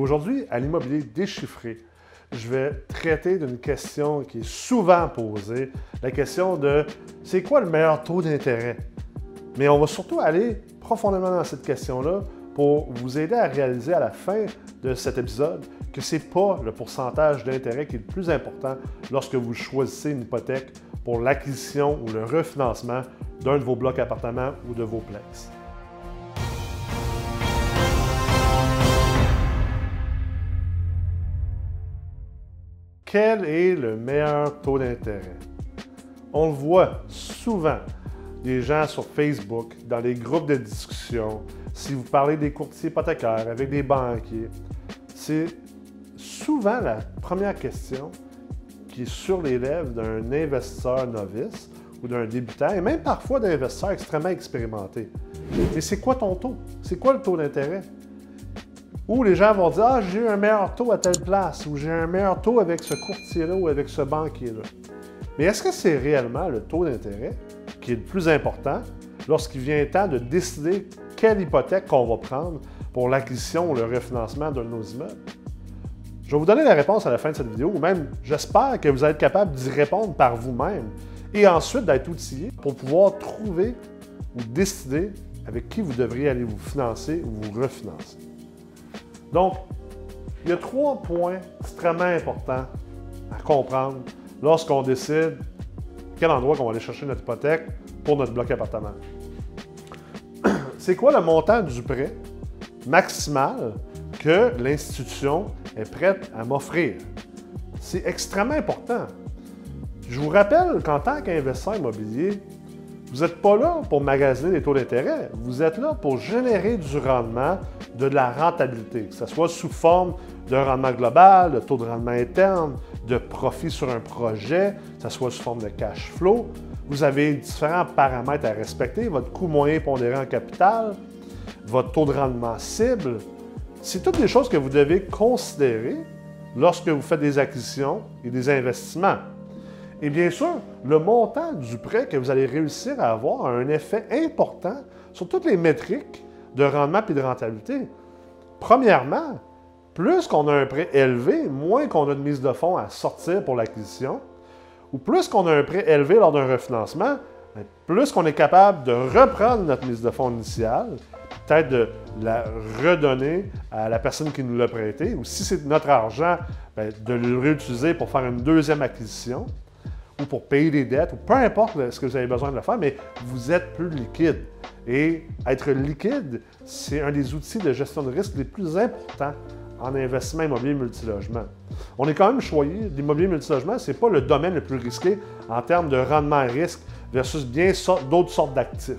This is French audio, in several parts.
Aujourd'hui, à l'immobilier déchiffré, je vais traiter d'une question qui est souvent posée, la question de c'est quoi le meilleur taux d'intérêt? Mais on va surtout aller profondément dans cette question-là pour vous aider à réaliser à la fin de cet épisode que ce n'est pas le pourcentage d'intérêt qui est le plus important lorsque vous choisissez une hypothèque pour l'acquisition ou le refinancement d'un de vos blocs appartements ou de vos places. Quel est le meilleur taux d'intérêt? On le voit souvent, des gens sur Facebook, dans les groupes de discussion, si vous parlez des courtiers hypothécaires avec des banquiers, c'est souvent la première question qui est sur les lèvres d'un investisseur novice ou d'un débutant, et même parfois d'un investisseur extrêmement expérimenté. Mais c'est quoi ton taux? C'est quoi le taux d'intérêt? Ou les gens vont dire Ah, j'ai eu un meilleur taux à telle place, ou j'ai un meilleur taux avec ce courtier-là ou avec ce banquier-là. Mais est-ce que c'est réellement le taux d'intérêt qui est le plus important lorsqu'il vient temps de décider quelle hypothèque qu'on va prendre pour l'acquisition ou le refinancement de nos immeubles? Je vais vous donner la réponse à la fin de cette vidéo, ou même j'espère que vous allez être capable d'y répondre par vous-même et ensuite d'être outillé pour pouvoir trouver ou décider avec qui vous devriez aller vous financer ou vous refinancer. Donc, il y a trois points extrêmement importants à comprendre lorsqu'on décide quel endroit qu'on va aller chercher notre hypothèque pour notre bloc appartement. C'est quoi le montant du prêt maximal que l'institution est prête à m'offrir? C'est extrêmement important. Je vous rappelle qu'en tant qu'investisseur immobilier, vous n'êtes pas là pour magasiner les taux d'intérêt. Vous êtes là pour générer du rendement, de la rentabilité, que ce soit sous forme d'un rendement global, de taux de rendement interne, de profit sur un projet, que ce soit sous forme de cash flow. Vous avez différents paramètres à respecter, votre coût moyen pondéré en capital, votre taux de rendement cible. C'est toutes des choses que vous devez considérer lorsque vous faites des acquisitions et des investissements. Et bien sûr, le montant du prêt que vous allez réussir à avoir a un effet important sur toutes les métriques de rendement et de rentabilité. Premièrement, plus qu'on a un prêt élevé, moins qu'on a de mise de fonds à sortir pour l'acquisition, ou plus qu'on a un prêt élevé lors d'un refinancement, ben, plus qu'on est capable de reprendre notre mise de fonds initiale, peut-être de la redonner à la personne qui nous l'a prêté, ou si c'est notre argent, ben, de le réutiliser pour faire une deuxième acquisition ou pour payer des dettes, ou peu importe ce que vous avez besoin de faire, mais vous êtes plus liquide. Et être liquide, c'est un des outils de gestion de risque les plus importants en investissement immobilier multilogement. On est quand même choyé, l'immobilier multilogement, ce n'est pas le domaine le plus risqué en termes de rendement risque versus bien d'autres sortes d'actifs.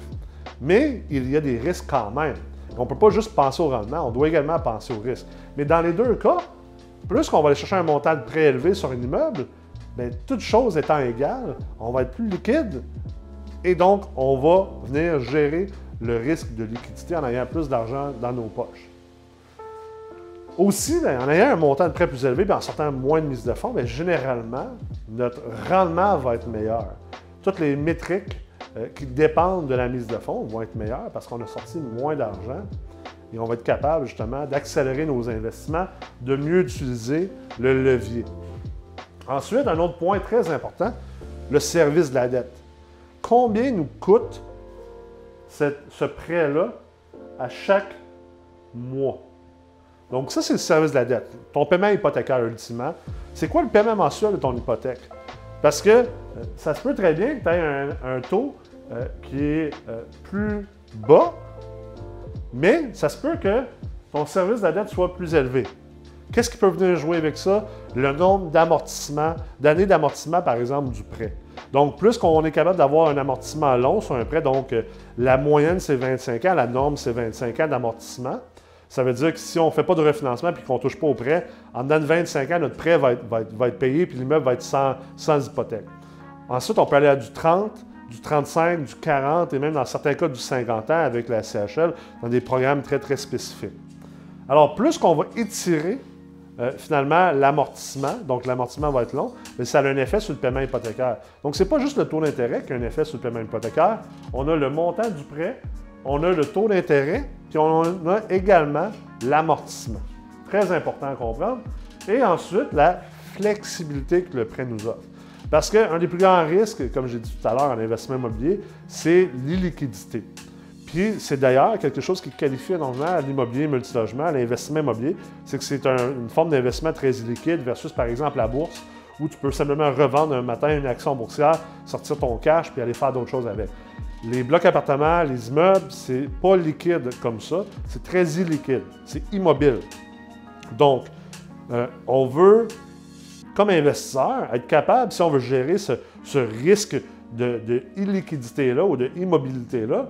Mais il y a des risques quand même. On ne peut pas juste penser au rendement, on doit également penser au risque. Mais dans les deux cas, plus qu'on va aller chercher un montant de élevé sur un immeuble, bien, toutes choses étant égales, on va être plus liquide et donc on va venir gérer le risque de liquidité en ayant plus d'argent dans nos poches. Aussi, ben, en ayant un montant de prêt plus élevé et en sortant moins de mise de fonds, bien, généralement, notre rendement va être meilleur. Toutes les métriques euh, qui dépendent de la mise de fonds vont être meilleures parce qu'on a sorti moins d'argent et on va être capable justement d'accélérer nos investissements, de mieux utiliser le levier. Ensuite, un autre point très important, le service de la dette. Combien nous coûte ce prêt-là à chaque mois? Donc, ça, c'est le service de la dette. Ton paiement hypothécaire, ultimement. C'est quoi le paiement mensuel de ton hypothèque? Parce que euh, ça se peut très bien que tu aies un, taux euh, qui est euh, plus bas, mais ça se peut que ton service de la dette soit plus élevé. Qu'est-ce qui peut venir jouer avec ça? Le nombre d'amortissements, d'années d'amortissement, par exemple, du prêt. Donc, plus qu'on est capable d'avoir un amortissement long sur un prêt, donc euh, la moyenne, c'est 25 ans, la norme, c'est 25 ans d'amortissement. Ça veut dire que si on ne fait pas de refinancement et qu'on ne touche pas au prêt, en dedans de 25 ans, notre prêt va être, payé puis l'immeuble va être sans, sans hypothèque. Ensuite, on peut aller à du 30, du 35, du 40 et même dans certains cas du 50 ans avec la CHL dans des programmes très, très spécifiques. Alors, plus qu'on va étirer euh, finalement l'amortissement, donc l'amortissement va être long, mais ça a un effet sur le paiement hypothécaire. Donc, ce n'est pas juste le taux d'intérêt qui a un effet sur le paiement hypothécaire, on a le montant du prêt, on a le taux d'intérêt, puis on a également l'amortissement. Très important à comprendre. Et ensuite, la flexibilité que le prêt nous offre. Parce qu'un des plus grands risques, comme j'ai dit tout à l'heure en investissement immobilier, c'est l'illiquidité. C'est d'ailleurs quelque chose qui qualifie énormément l'immobilier multilogement, l'investissement immobilier, c'est que c'est une forme d'investissement très illiquide versus par exemple la bourse, où tu peux simplement revendre un matin une action boursière, sortir ton cash puis aller faire d'autres choses avec. Les blocs appartements, les immeubles, c'est pas liquide comme ça, c'est très illiquide, c'est immobile. Donc, euh, on veut, comme investisseur, être capable, si on veut gérer ce, risque de, de illiquidité-là ou de immobilité-là,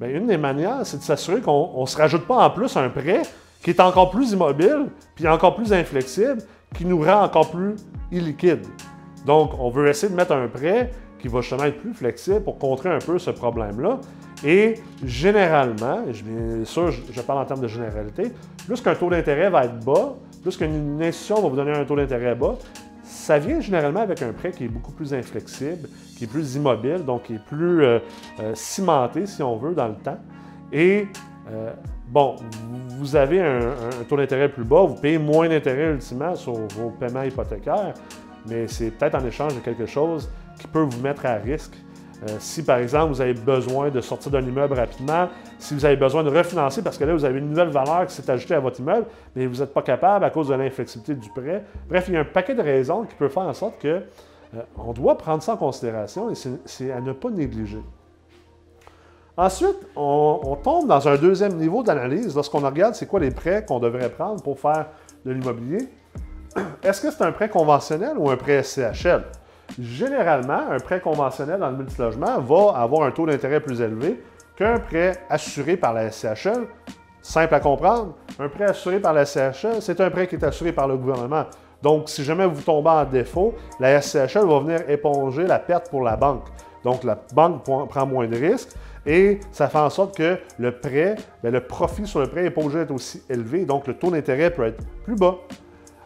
bien, une des manières, c'est de s'assurer qu'on ne se rajoute pas en plus un prêt qui est encore plus immobile, puis encore plus inflexible, qui nous rend encore plus illiquide. Donc, on veut essayer de mettre un prêt qui va justement être plus flexible pour contrer un peu ce problème-là. Et généralement, bien sûr, je parle en termes de généralité, plus qu'un taux d'intérêt va être bas, plus qu'une institution va vous donner un taux d'intérêt bas, ça vient généralement avec un prêt qui est beaucoup plus inflexible, qui est plus immobile, donc qui est plus euh, euh, cimenté, si on veut, dans le temps. Et euh, bon, vous avez un, un taux d'intérêt plus bas, vous payez moins d'intérêt ultimement sur vos paiements hypothécaires, mais c'est peut-être en échange de quelque chose qui peut vous mettre à risque. Euh, si, par exemple, vous avez besoin de sortir d'un immeuble rapidement, si vous avez besoin de refinancer parce que là, vous avez une nouvelle valeur qui s'est ajoutée à votre immeuble, mais vous n'êtes pas capable à cause de l'inflexibilité du prêt. Bref, il y a un paquet de raisons qui peuvent faire en sorte que euh, on doit prendre ça en considération et c'est à ne pas négliger. Ensuite, on, on tombe dans un deuxième niveau d'analyse lorsqu'on regarde c'est quoi les prêts qu'on devrait prendre pour faire de l'immobilier. Est-ce que c'est un prêt conventionnel ou un prêt SCHL? Généralement, un prêt conventionnel dans le multilogement va avoir un taux d'intérêt plus élevé qu'un prêt assuré par la SCHL. Simple à comprendre, un prêt assuré par la SCHL, c'est un prêt qui est assuré par le gouvernement. Donc, si jamais vous tombez en défaut, la SCHL va venir éponger la perte pour la banque. Donc, la banque prend moins de risques et ça fait en sorte que le prêt, ben, le profit sur le prêt n'est pas obligé d'être aussi élevé, donc le taux d'intérêt peut être plus bas.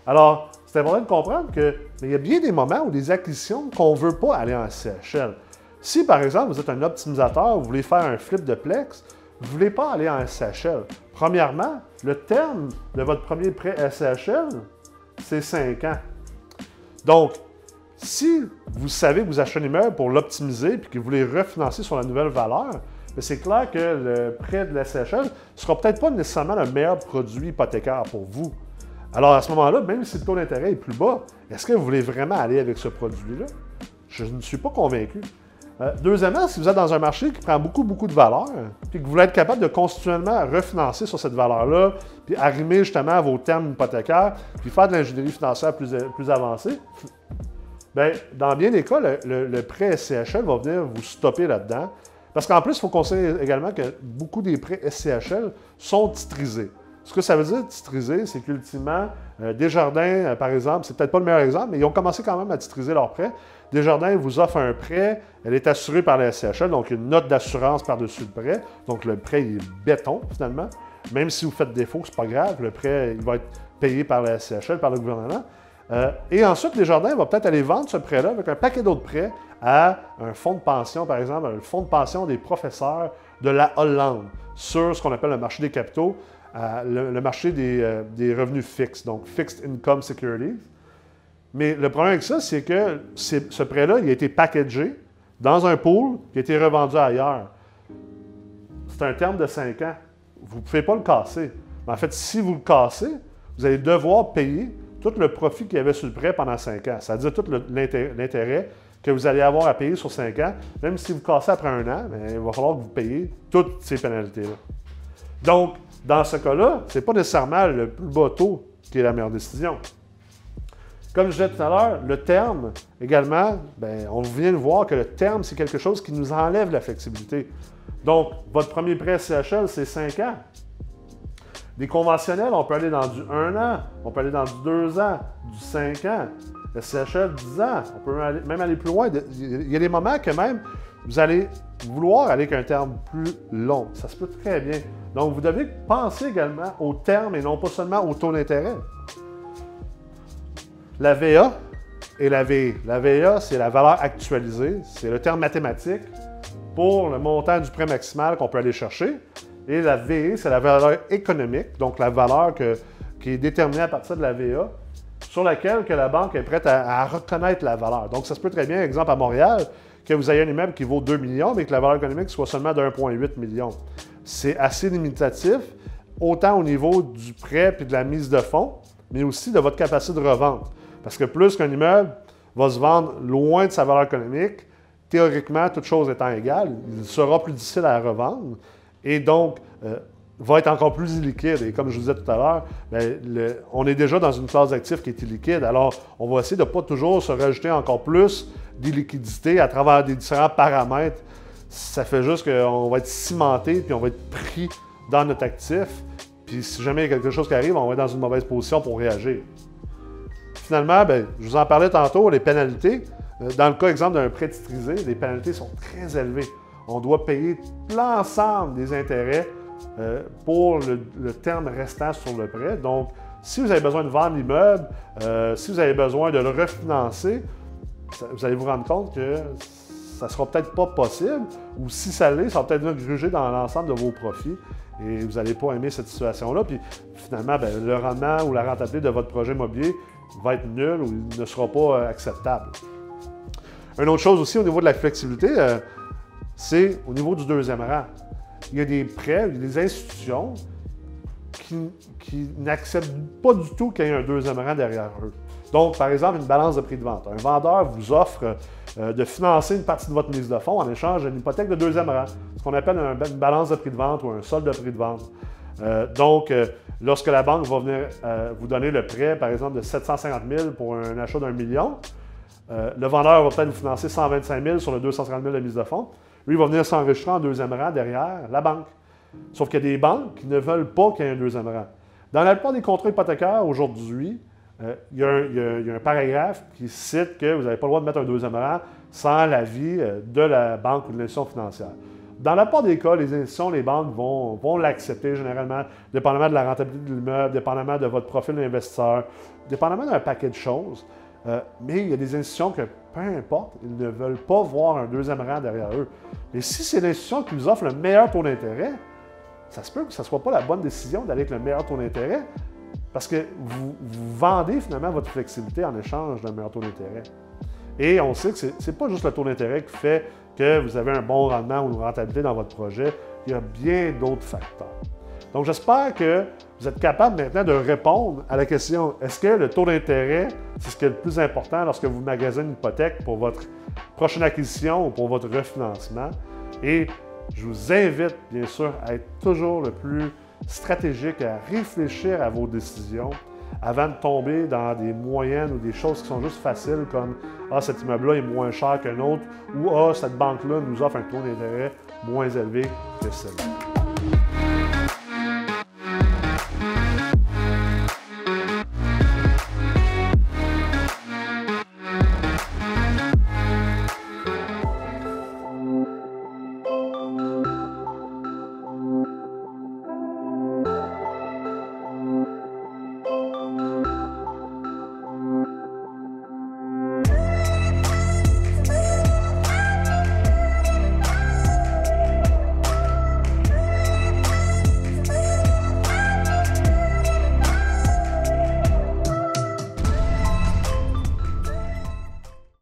Alors, c'est important de comprendre qu'il y a bien des moments ou des acquisitions qu'on ne veut pas aller en SCHL. Si, par exemple, vous êtes un optimisateur, vous voulez faire un flip de Plex, vous ne voulez pas aller en SCHL. Premièrement, le terme de votre premier prêt SCHL, c'est 5 ans. Donc, si vous savez que vous achetez un immeuble pour l'optimiser et que vous voulez refinancer sur la nouvelle valeur, c'est clair que le prêt de la SCHL ne sera peut-être pas nécessairement le meilleur produit hypothécaire pour vous. Alors à ce moment-là, même si le taux d'intérêt est plus bas, est-ce que vous voulez vraiment aller avec ce produit-là? Je ne suis pas convaincu. Euh, deuxièmement, si vous êtes dans un marché qui prend beaucoup, beaucoup de valeur, puis que vous voulez être capable de constitutionnellement refinancer sur cette valeur-là, puis arrimer justement à vos termes hypothécaires, puis faire de l'ingénierie financière plus, plus avancée, bien, dans bien des cas, le, le prêt SCHL va venir vous stopper là-dedans. Parce qu'en plus, il faut considérer également que beaucoup des prêts SCHL sont titrisés. Ce que ça veut dire titriser, c'est qu'ultimement, euh, Desjardins, euh, par exemple, c'est peut-être pas le meilleur exemple, mais ils ont commencé quand même à titriser leur prêt. Desjardins vous offre un prêt, elle est assurée par la SCHL, donc une note d'assurance par-dessus le prêt. Donc le prêt il est béton finalement. Même si vous faites défaut, c'est pas grave, le prêt il va être payé par la SCHL, par le gouvernement. Euh, et ensuite, Desjardins va peut-être aller vendre ce prêt-là avec un paquet d'autres prêts à un fonds de pension, par exemple, un fonds de pension des professeurs de la Hollande sur ce qu'on appelle le marché des capitaux le, marché euh, des, revenus fixes, donc Fixed Income Security. Mais le problème avec ça, c'est que ce prêt-là, il a été packagé dans un pool qui a été revendu ailleurs. C'est un terme de 5 ans. Vous ne pouvez pas le casser. Mais en fait, si vous le cassez, vous allez devoir payer tout le profit qu'il y avait sur le prêt pendant 5 ans. C'est-à-dire tout l'intérêt que vous allez avoir à payer sur 5 ans. Même si vous cassez après un an, ben, il va falloir que vous payiez toutes ces pénalités-là. Donc, dans ce cas-là, ce n'est pas nécessairement le plus bas taux qui est la meilleure décision. Comme je disais tout à l'heure, le terme également, ben, on vient de voir que le terme, c'est quelque chose qui nous enlève la flexibilité. Donc, votre premier prêt CHL, c'est 5 ans. Des conventionnels, on peut aller dans du 1 an, on peut aller dans du 2 ans, du 5 ans. Le CHL, 10 ans. On peut même aller plus loin. Il y a des moments que même vous allez vouloir aller avec un terme plus long. Ça se peut très bien. Donc, vous devez penser également au terme et non pas seulement au taux d'intérêt. La VA et la VE. La VA, c'est la valeur actualisée, c'est le terme mathématique pour le montant du prêt maximal qu'on peut aller chercher. Et la VE, c'est la valeur économique, donc la valeur qui est déterminée à partir de la VA, sur laquelle que la banque est prête à, reconnaître la valeur. Donc, ça se peut très bien, exemple à Montréal, que vous ayez un immeuble qui vaut 2 millions, mais que la valeur économique soit seulement de 1,8 million. C'est assez limitatif, autant au niveau du prêt et de la mise de fonds, mais aussi de votre capacité de revente. Parce que plus qu'un immeuble va se vendre loin de sa valeur économique, théoriquement, toute chose étant égale, il sera plus difficile à revendre et donc euh, va être encore plus illiquide. Et comme je vous disais tout à l'heure, ben, on est déjà dans une classe d'actifs qui est illiquide. Alors, on va essayer de ne pas toujours se rajouter encore plus d'illiquidité à travers des différents paramètres. Ça fait juste qu'on va être cimenté puis on va être pris dans notre actif. Puis si jamais il y a quelque chose qui arrive, on va être dans une mauvaise position pour réagir. Finalement, ben, je vous en parlais tantôt, les pénalités. Euh, dans le cas, exemple, d'un prêt titrisé, les pénalités sont très élevées. On doit payer l'ensemble des intérêts euh, pour le, terme restant sur le prêt. Donc, si vous avez besoin de vendre l'immeuble, euh, si vous avez besoin de le refinancer, vous allez vous rendre compte que ça ne sera peut-être pas possible, ou si ça l'est, ça va peut-être gruger dans l'ensemble de vos profits et vous n'allez pas aimer cette situation-là. Puis finalement, ben, le rendement ou la rentabilité de votre projet immobilier va être nul ou il ne sera pas acceptable. Une autre chose aussi au niveau de la flexibilité, euh, c'est au niveau du deuxième rang. Il y a des prêts, il y a des institutions qui, n'acceptent pas du tout qu'il y ait un deuxième rang derrière eux. Donc, par exemple, une balance de prix de vente. Un vendeur vous offre euh, de financer une partie de votre mise de fonds en échange d'une hypothèque de deuxième rang, ce qu'on appelle une balance de prix de vente ou un solde de prix de vente. Euh, donc, lorsque la banque va venir vous donner le prêt, par exemple, de 750 000 pour un achat d'un million, euh, le vendeur va peut-être vous financer 125 000 sur le 230 000 de mise de fonds. Lui, il va venir s'enregistrer en deuxième rang derrière la banque. Sauf qu'il y a des banques qui ne veulent pas qu'il y ait un deuxième rang. Dans la plupart des contrats hypothécaires aujourd'hui, euh, il, y a un paragraphe qui cite que vous n'avez pas le droit de mettre un deuxième rang sans l'avis euh, de la banque ou de l'institution financière. Dans la plupart des cas, les institutions, les banques vont, vont l'accepter généralement, dépendamment de la rentabilité de l'immeuble, dépendamment de votre profil d'investisseur, dépendamment d'un paquet de choses. Euh, mais il y a des institutions que, peu importe, ils ne veulent pas voir un deuxième rang derrière eux. Mais si c'est l'institution qui vous offre le meilleur taux d'intérêt, ça se peut que ce ne soit pas la bonne décision d'aller avec le meilleur taux d'intérêt parce que vous, vendez finalement votre flexibilité en échange d'un meilleur taux d'intérêt. Et on sait que ce n'est pas juste le taux d'intérêt qui fait que vous avez un bon rendement ou une rentabilité dans votre projet. Il y a bien d'autres facteurs. Donc, j'espère que vous êtes capable maintenant de répondre à la question est-ce que le taux d'intérêt, c'est ce qui est le plus important lorsque vous magasinez une hypothèque pour votre prochaine acquisition ou pour votre refinancement? Et je vous invite, bien sûr, à être toujours le plus stratégique, à réfléchir à vos décisions avant de tomber dans des moyennes ou des choses qui sont juste faciles comme Ah, cet immeuble-là est moins cher qu'un autre ou Ah, cette banque-là nous offre un taux d'intérêt moins élevé que celle-là.